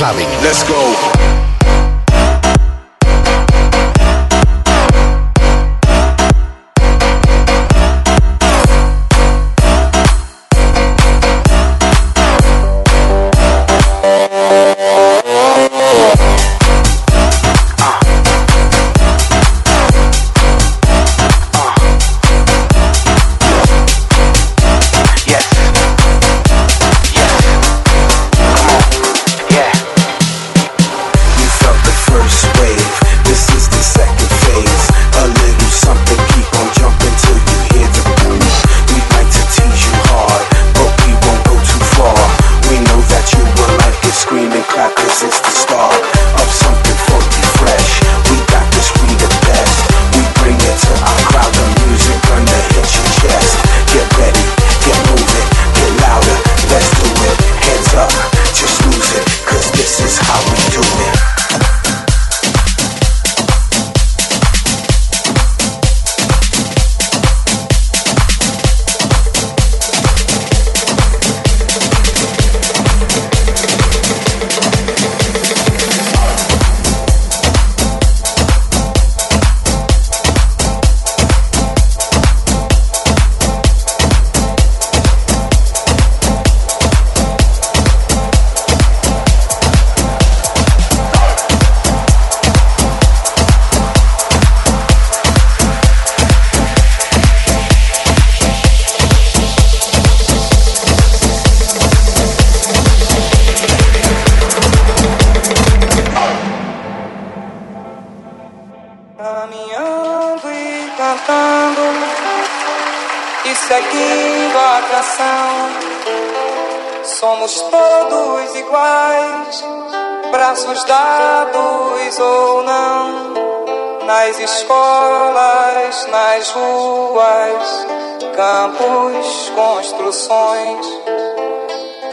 clubbing. Let's go.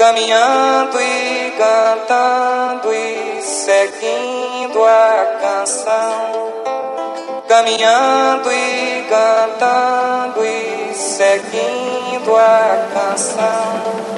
caminhando e cantando e seguindo a canção. Caminhando e cantando e seguindo a canção.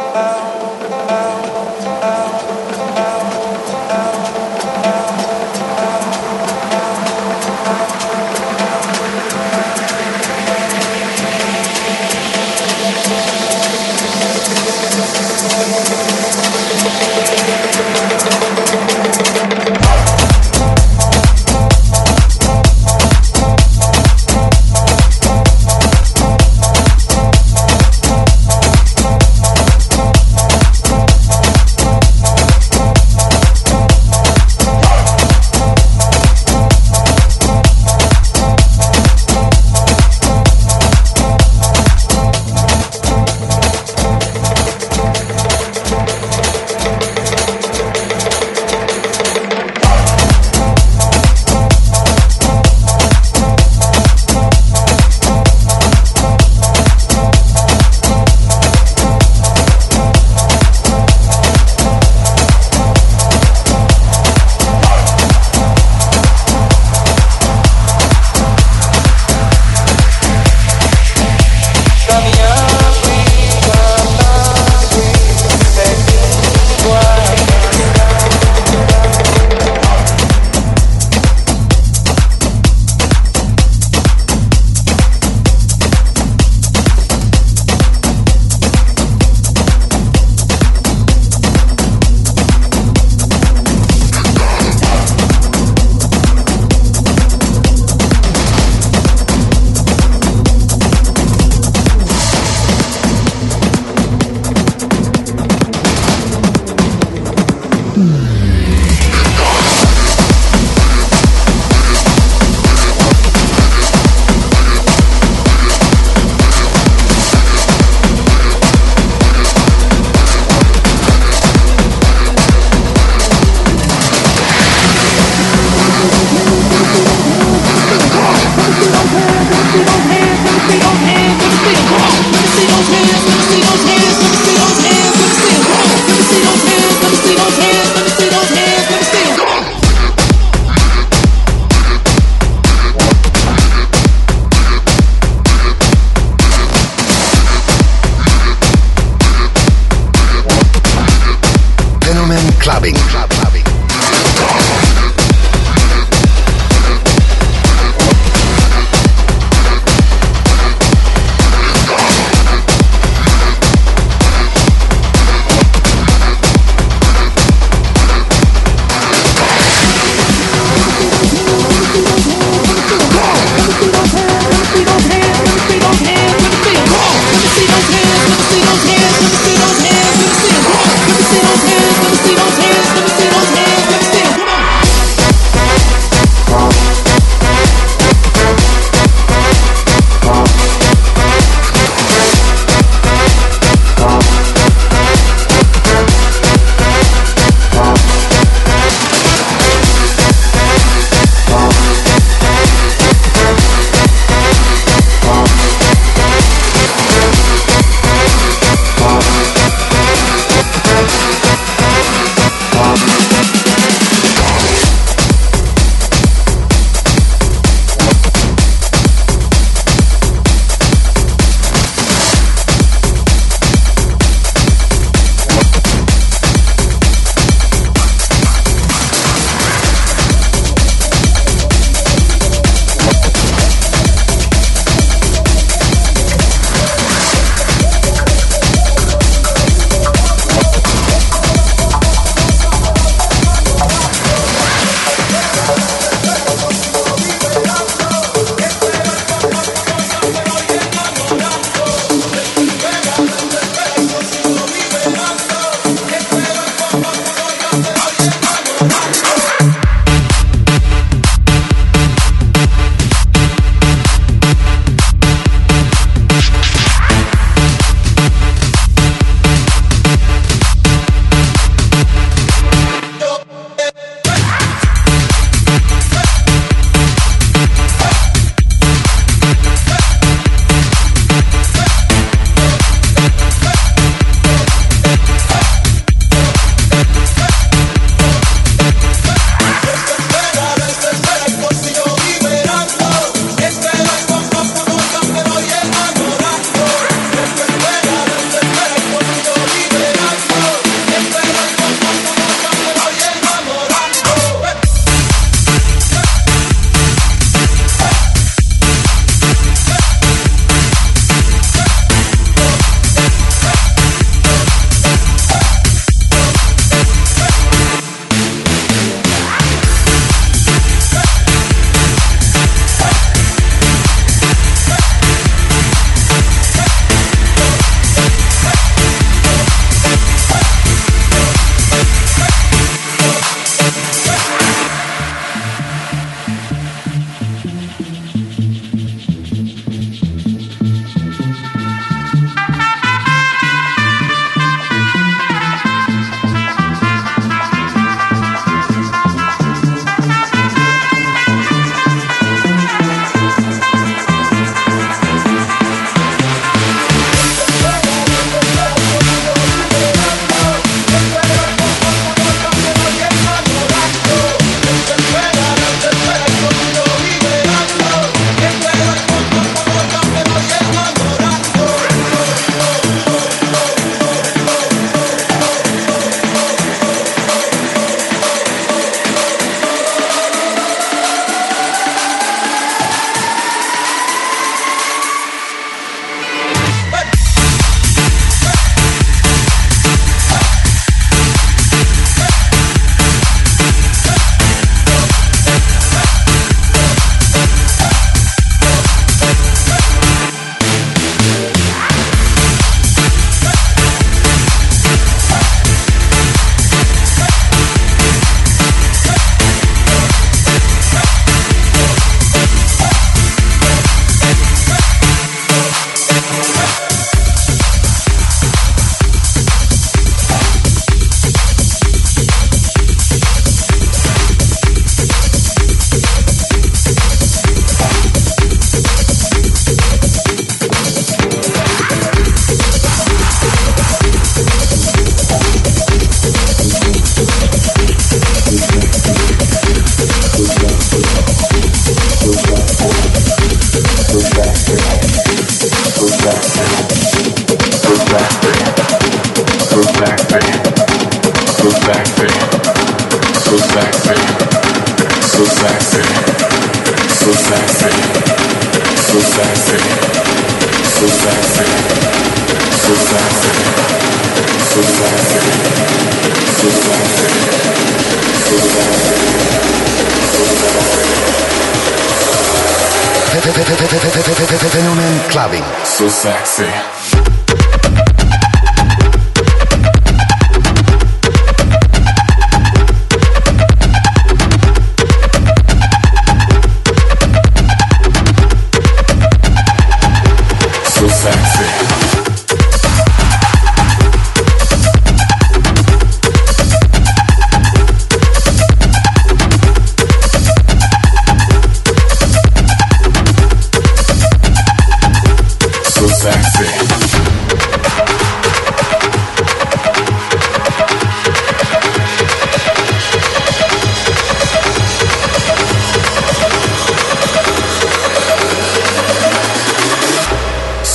Clubbing. So sexy.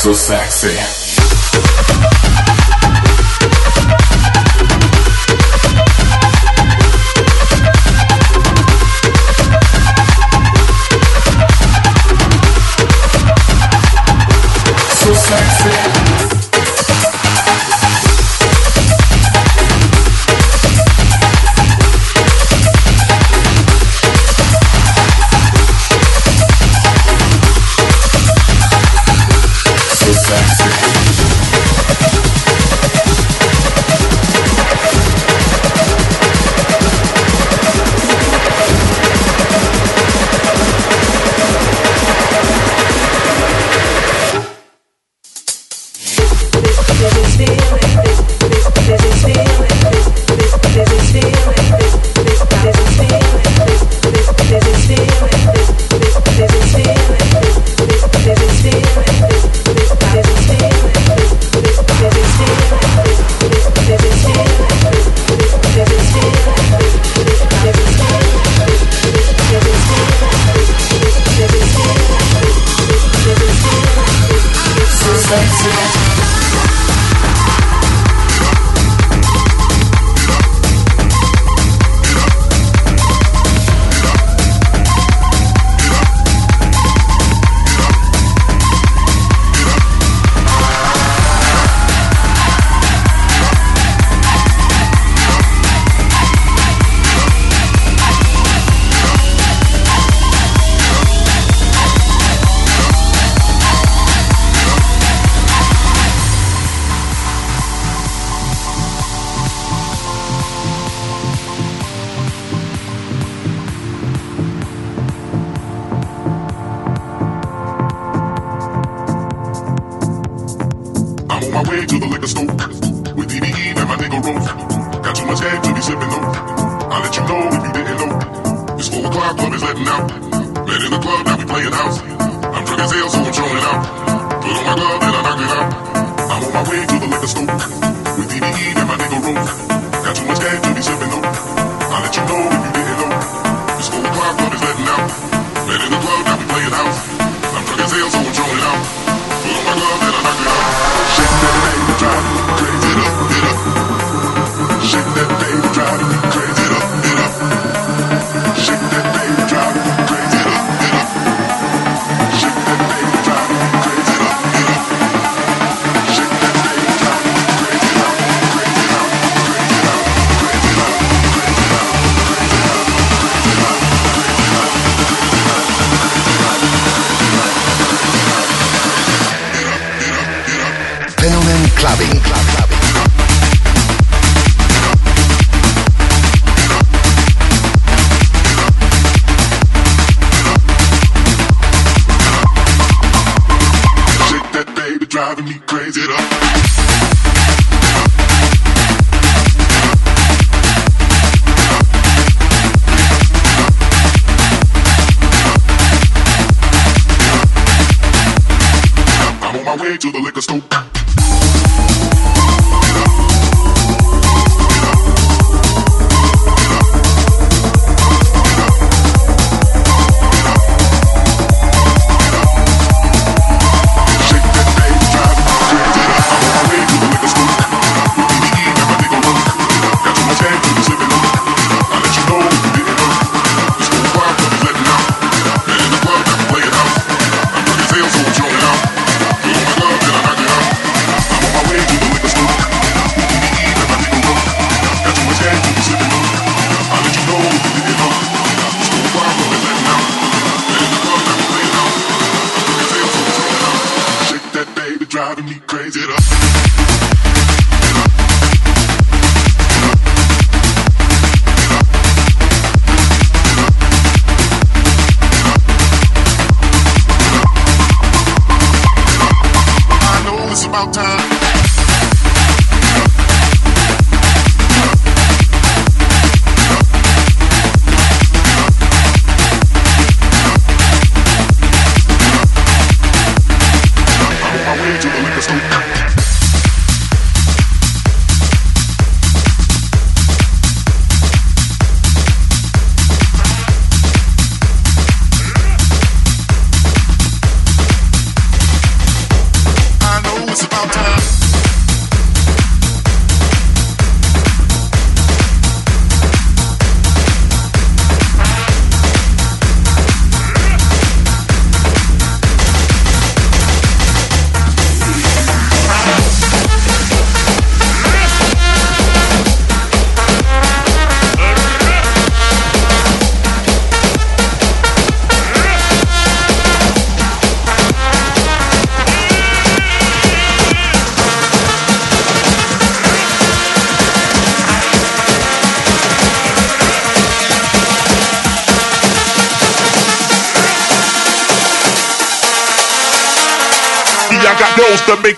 So sexy.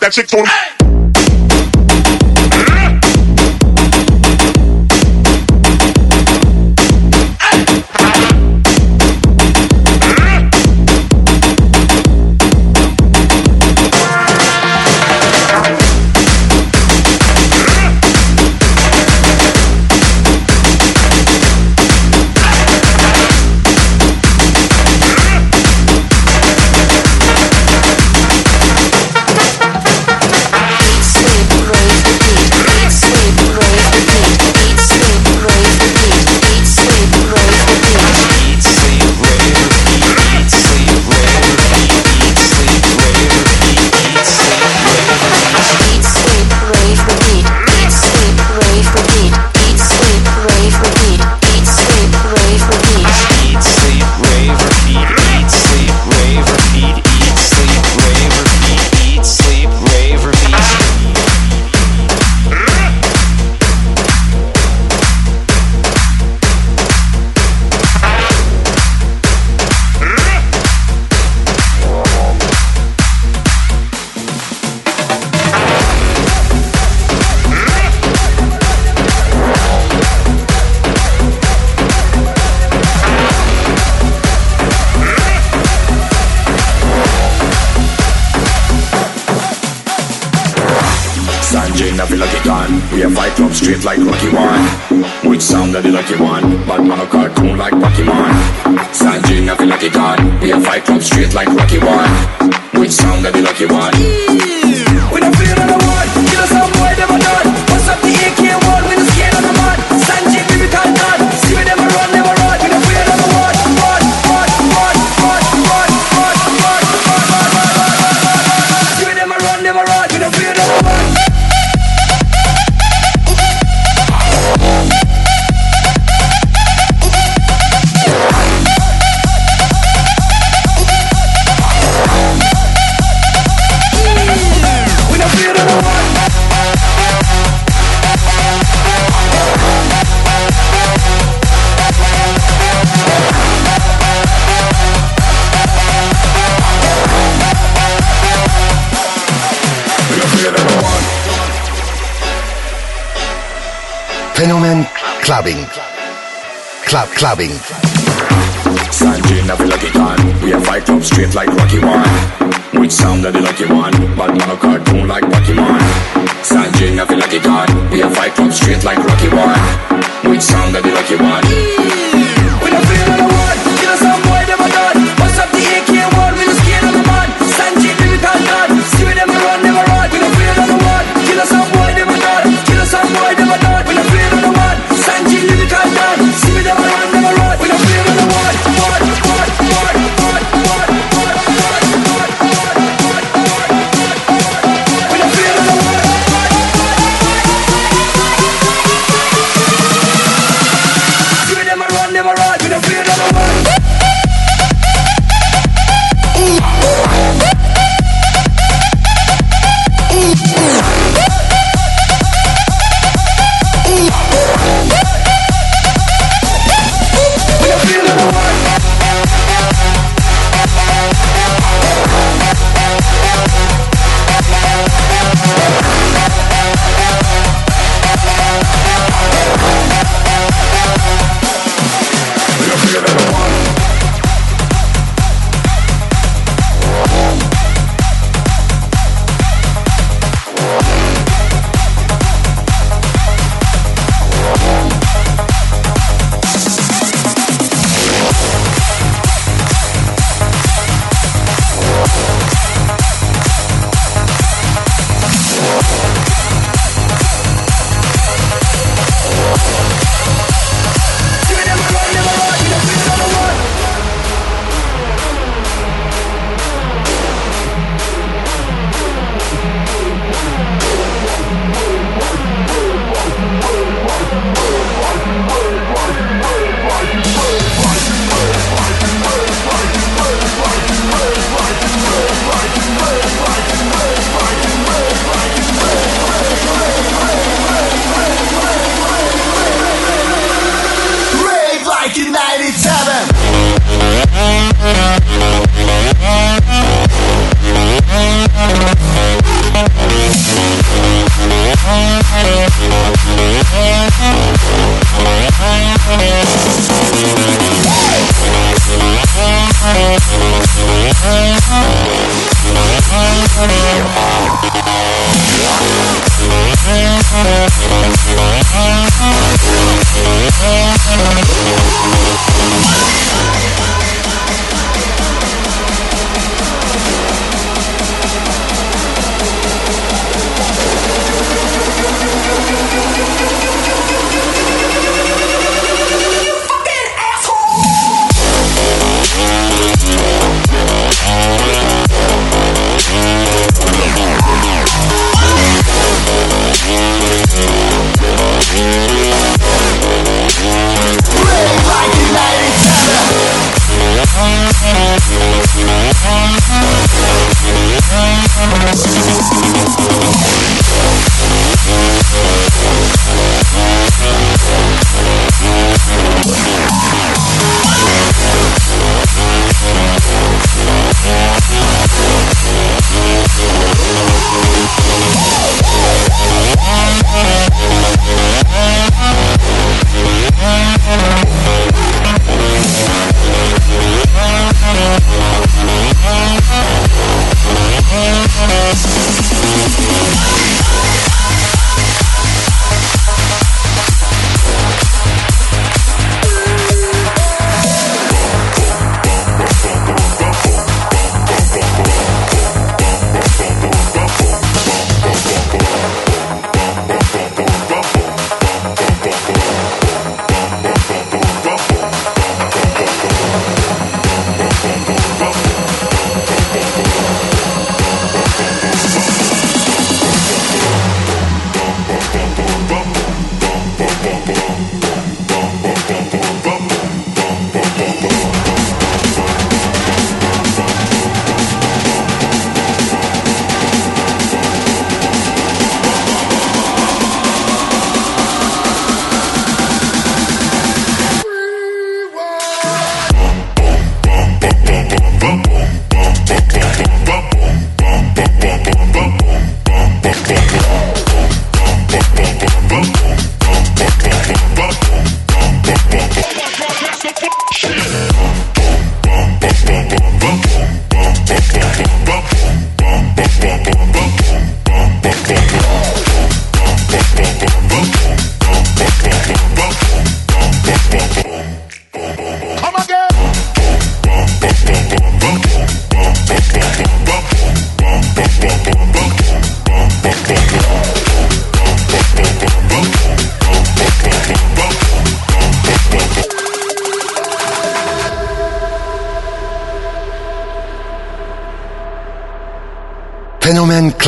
that chick told him. clubbing. Sanjay never lucky can. We have fight club straight like Rocky One. Which sound that the lucky one? But man a cartoon like Pokemon. Sanjay never lucky can. We have fight club straight like Rocky One. Which sound that the lucky one?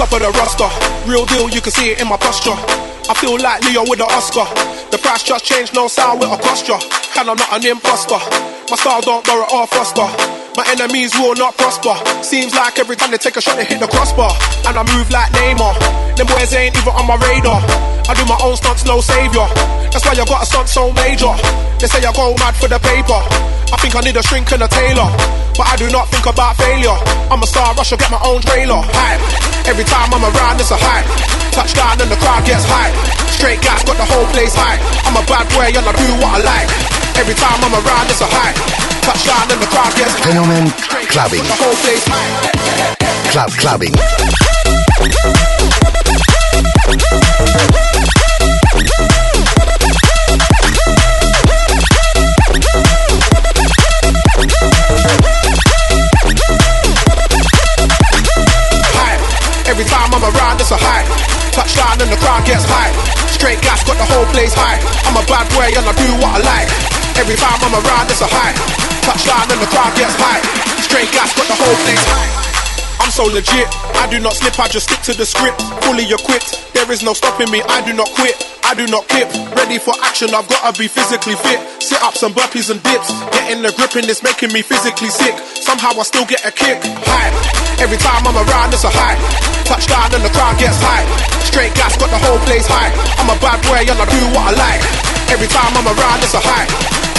Top of the roster. Real deal, you can see it in my posture. I feel like Leo with an Oscar. The price just changed, no sound with a cost And I'm not an imposter. My style don't borrow or foster. My enemies will not prosper. Seems like every time they take a shot, they hit the crossbar. And I move like Neymar. Them boys ain't even on my radar. I do my own stunts, no savior. That's why I got a stunt so major. They say I go mad for the paper. I think I need a shrink and a tailor. But I do not think about failure. I'm a star, I should get my own trailer. Hype. Every time I'm around, it's a hype. Touchdown and the crowd gets hype. Straight guys got the whole place hype. I'm a bad boy and I do what I like. Every time I'm around, it's a hype. Touchdown and the crowd gets hype. Fenomen clubbing. The whole place. Club clubbing. Every time I'm around, it's a high. Touchdown and the crowd gets high. Straight gas, got the whole place high. I'm a bad boy and I do what I like. Every time I'm around, it's a high. Touchdown and the crowd gets high. Straight gas, got the whole place high. I'm so legit. I do not slip, I just stick to the script. Fully equipped, there is no stopping me. I do not quit, I do not kip. Ready for action, I've gotta be physically fit. Sit ups and burpees and dips. Getting the grip in this making me physically sick. Somehow I still get a kick. High. Every time I'm around, it's a high. Touchdown and the crowd gets high. Straight gas, got the whole place high. I'm a bad boy and I do what I like. Every time I'm around, it's a high.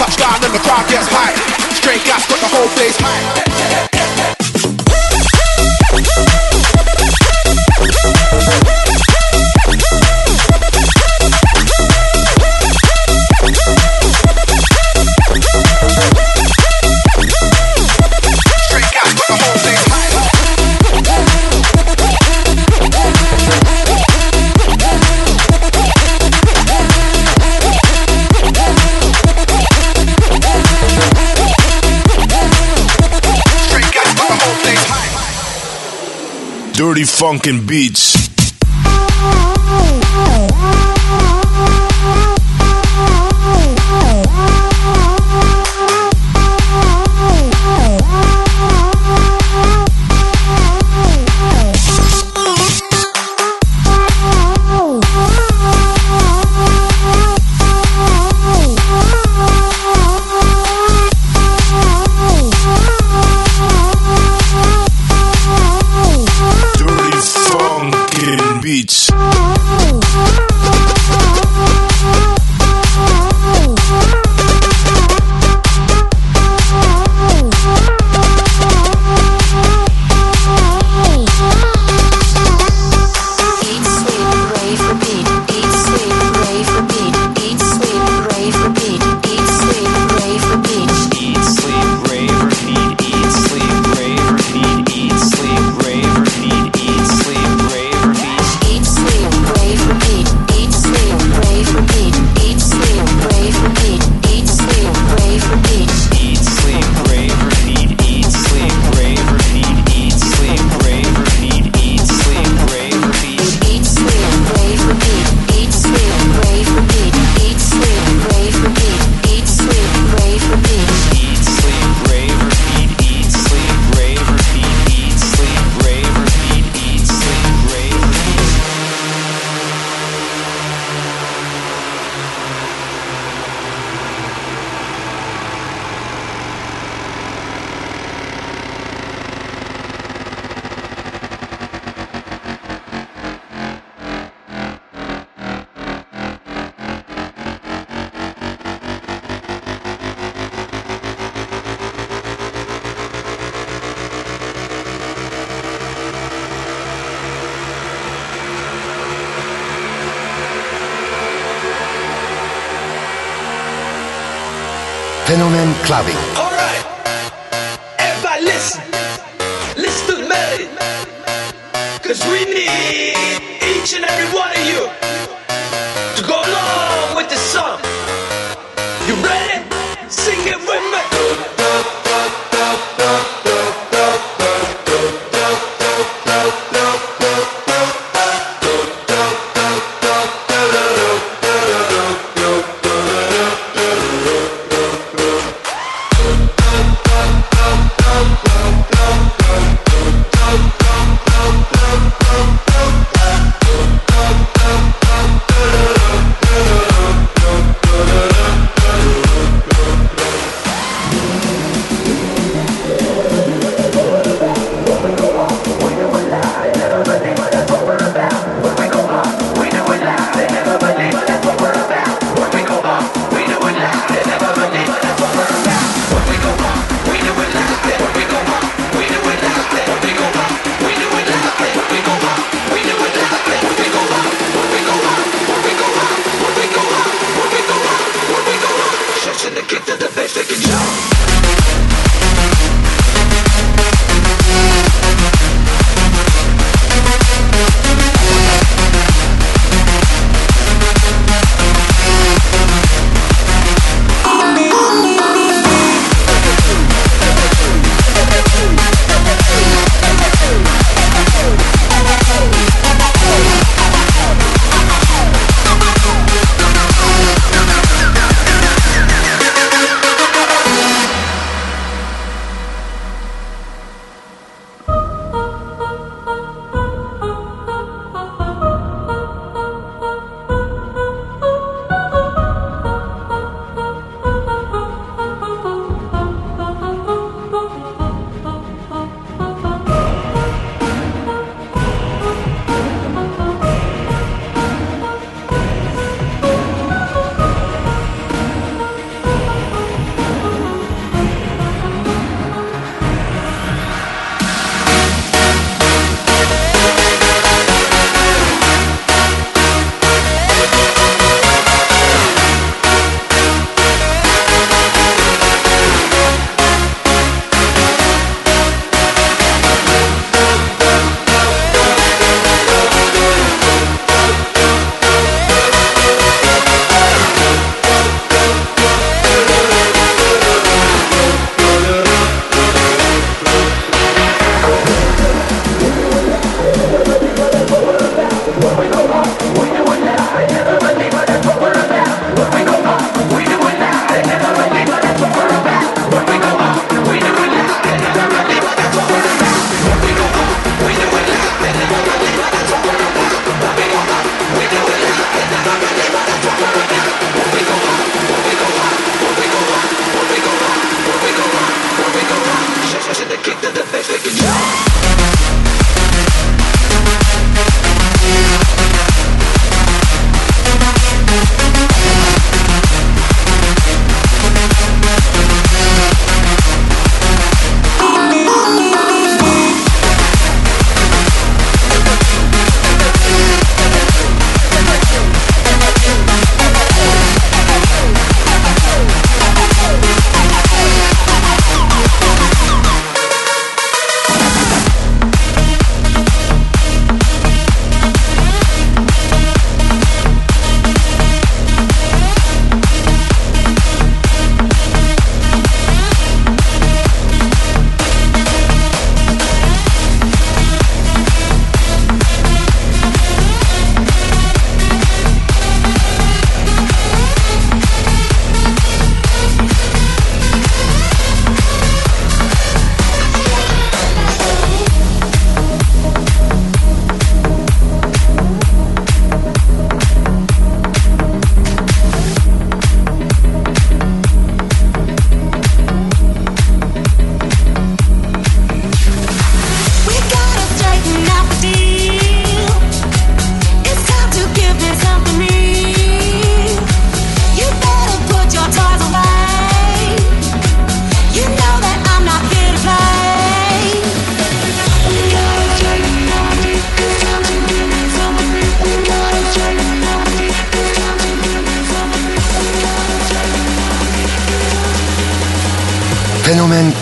Touchdown and the crowd gets high. Straight gas, got the whole place high. Dirty funkin' beats.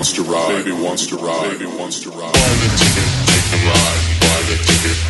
wants to ride. Baby wants to ride. Baby wants to ride. Buy the ticket, take the ride. Buy the ticket.